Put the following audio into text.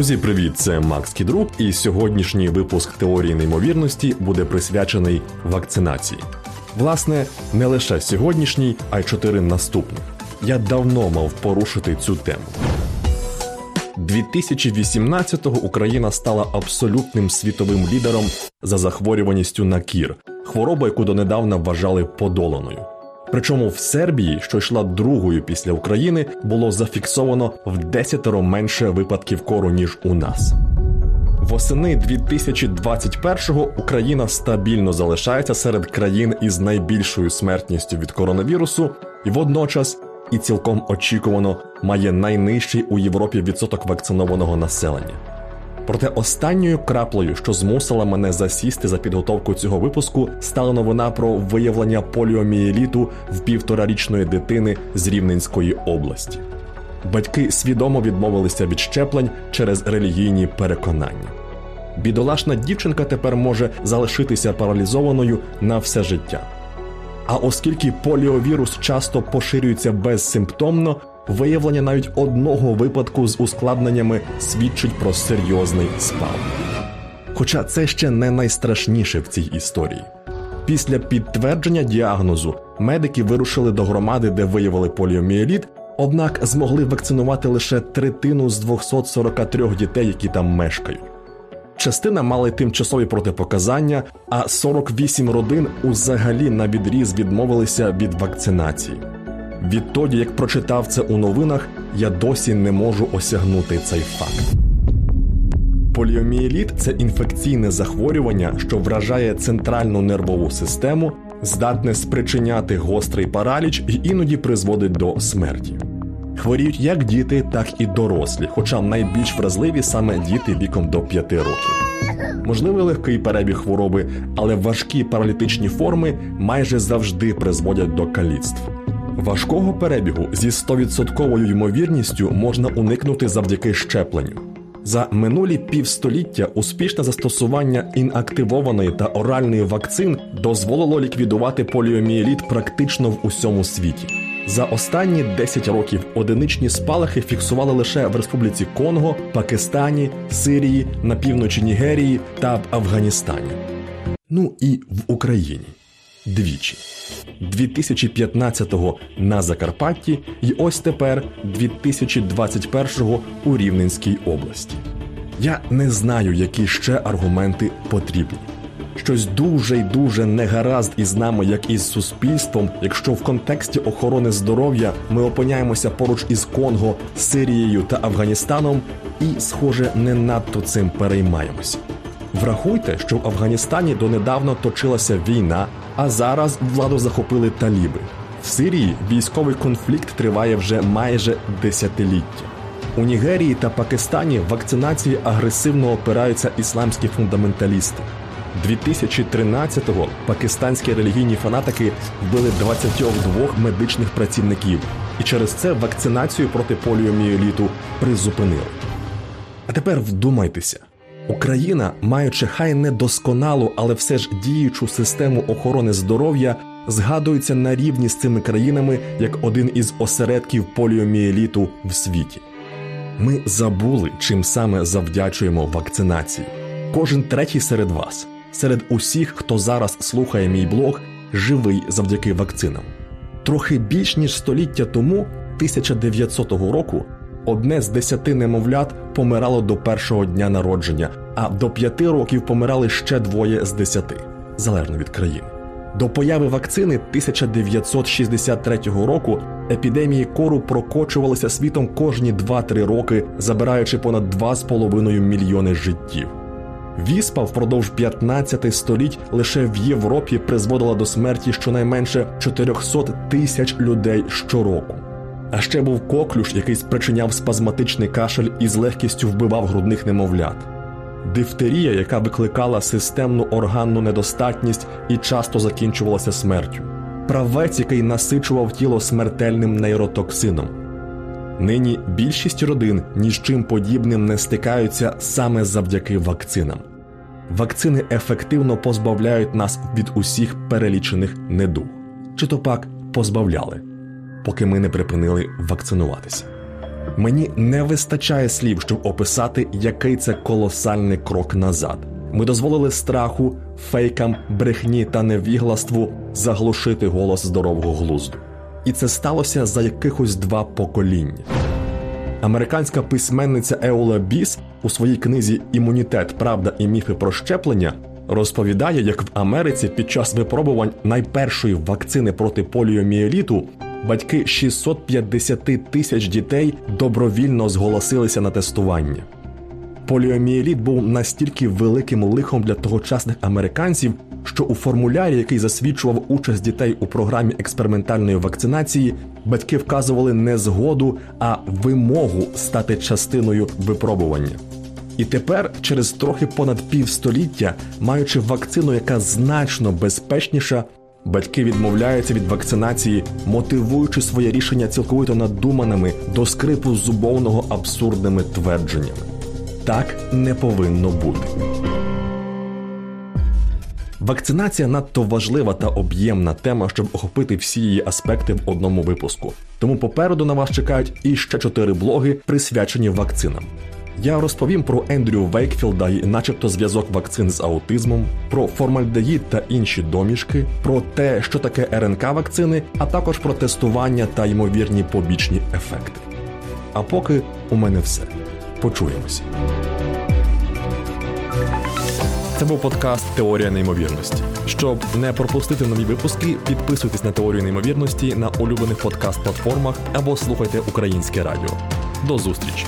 Друзі, привіт! Це Макс Кідрук, і сьогоднішній випуск теорії неймовірності буде присвячений вакцинації. Власне, не лише сьогоднішній, а й чотири наступних. Я давно мав порушити цю тему. 2018-го Україна стала абсолютним світовим лідером за захворюваністю на кір, хвороба, яку донедавна вважали подоланою. Причому в Сербії, що йшла другою після України, було зафіксовано в десятеро менше випадків кору ніж у нас. Восени 2021-го Україна стабільно залишається серед країн із найбільшою смертністю від коронавірусу, і водночас і цілком очікувано має найнижчий у Європі відсоток вакцинованого населення. Проте останньою краплею, що змусила мене засісти за підготовку цього випуску, стала новина про виявлення поліомієліту в півторарічної дитини з Рівненської області. Батьки свідомо відмовилися від щеплень через релігійні переконання. Бідолашна дівчинка тепер може залишитися паралізованою на все життя. А оскільки поліовірус часто поширюється безсимптомно, виявлення навіть одного випадку з ускладненнями свідчить про серйозний спал. Хоча це ще не найстрашніше в цій історії. Після підтвердження діагнозу медики вирушили до громади, де виявили поліоміеліт, однак змогли вакцинувати лише третину з 243 дітей, які там мешкають. Частина мали тимчасові протипоказання, а 48 родин узагалі на відріз відмовилися від вакцинації. Відтоді, як прочитав це у новинах, я досі не можу осягнути цей факт. Поліомієліт це інфекційне захворювання, що вражає центральну нервову систему, здатне спричиняти гострий параліч і іноді призводить до смерті. Хворіють як діти, так і дорослі, хоча найбільш вразливі саме діти віком до 5 років. Можливий легкий перебіг хвороби, але важкі паралітичні форми майже завжди призводять до каліцтв. Важкого перебігу зі 100% ймовірністю можна уникнути завдяки щепленню. За минулі півстоліття успішне застосування інактивованої та оральної вакцин дозволило ліквідувати поліомієліт практично в усьому світі. За останні 10 років одиничні спалахи фіксували лише в Республіці Конго, Пакистані, Сирії, на півночі Нігерії та в Афганістані. Ну і в Україні двічі. 2015-го на Закарпатті і ось тепер 2021-го у Рівненській області. Я не знаю, які ще аргументи потрібні. Щось дуже й дуже негаразд із нами, як із суспільством, якщо в контексті охорони здоров'я ми опиняємося поруч із Конго, Сирією та Афганістаном, і, схоже, не надто цим переймаємося. Врахуйте, що в Афганістані донедавна точилася війна, а зараз владу захопили таліби. В Сирії військовий конфлікт триває вже майже десятиліття. У Нігерії та Пакистані вакцинації агресивно опираються ісламські фундаменталісти. 2013-го пакистанські релігійні фанатики вбили 22 медичних працівників, і через це вакцинацію проти поліомієліту призупинили. А тепер вдумайтеся. Україна, маючи хай недосконалу, але все ж діючу систему охорони здоров'я, згадується на рівні з цими країнами як один із осередків поліомієліту в світі. Ми забули, чим саме завдячуємо вакцинації. Кожен третій серед вас, серед усіх, хто зараз слухає мій блог, живий завдяки вакцинам. Трохи більш ніж століття тому, 1900 року, одне з десяти немовлят помирало до першого дня народження, а до п'яти років помирали ще двоє з десяти, залежно від країни. До появи вакцини 1963 року епідемії кору прокочувалися світом кожні 2-3 роки, забираючи понад 2,5 мільйони життів. Віспа впродовж 15 століть лише в Європі призводила до смерті щонайменше 400 тисяч людей щороку. А ще був коклюш, який спричиняв спазматичний кашель і з легкістю вбивав грудних немовлят. Дифтерія, яка викликала системну органну недостатність і часто закінчувалася смертю, правець, який насичував тіло смертельним нейротоксином. Нині більшість родин ні з чим подібним не стикаються саме завдяки вакцинам. Вакцини ефективно позбавляють нас від усіх перелічених недуг, чи то пак позбавляли, поки ми не припинили вакцинуватися. Мені не вистачає слів, щоб описати, який це колосальний крок назад. Ми дозволили страху, фейкам, брехні та невігластву заглушити голос здорового глузду. І це сталося за якихось два покоління. Американська письменниця Еола Біс у своїй книзі Імунітет, Правда і міфи про щеплення розповідає, як в Америці під час випробувань найпершої вакцини проти поліоміеліту батьки 650 тисяч дітей добровільно зголосилися на тестування. Поліоміеліт був настільки великим лихом для тогочасних американців, що у формулярі, який засвідчував участь дітей у програмі експериментальної вакцинації, батьки вказували не згоду, а вимогу стати частиною випробування. І тепер, через трохи понад півстоліття, маючи вакцину, яка значно безпечніша, батьки відмовляються від вакцинації, мотивуючи своє рішення цілковито надуманими до скрипу зубовного абсурдними твердженнями. Так не повинно бути. Вакцинація надто важлива та об'ємна тема, щоб охопити всі її аспекти в одному випуску. Тому попереду на вас чекають іще чотири блоги, присвячені вакцинам. Я розповім про Ендрю Вейкфілда і, начебто, зв'язок вакцин з аутизмом, про формальдеїд та інші домішки, про те, що таке РНК вакцини, а також про тестування та ймовірні побічні ефекти. А поки у мене все. Почуємося. Це був подкаст Теорія неймовірності. Щоб не пропустити нові випуски, підписуйтесь на теорію неймовірності на улюблених подкаст-платформах або слухайте українське радіо. До зустрічі!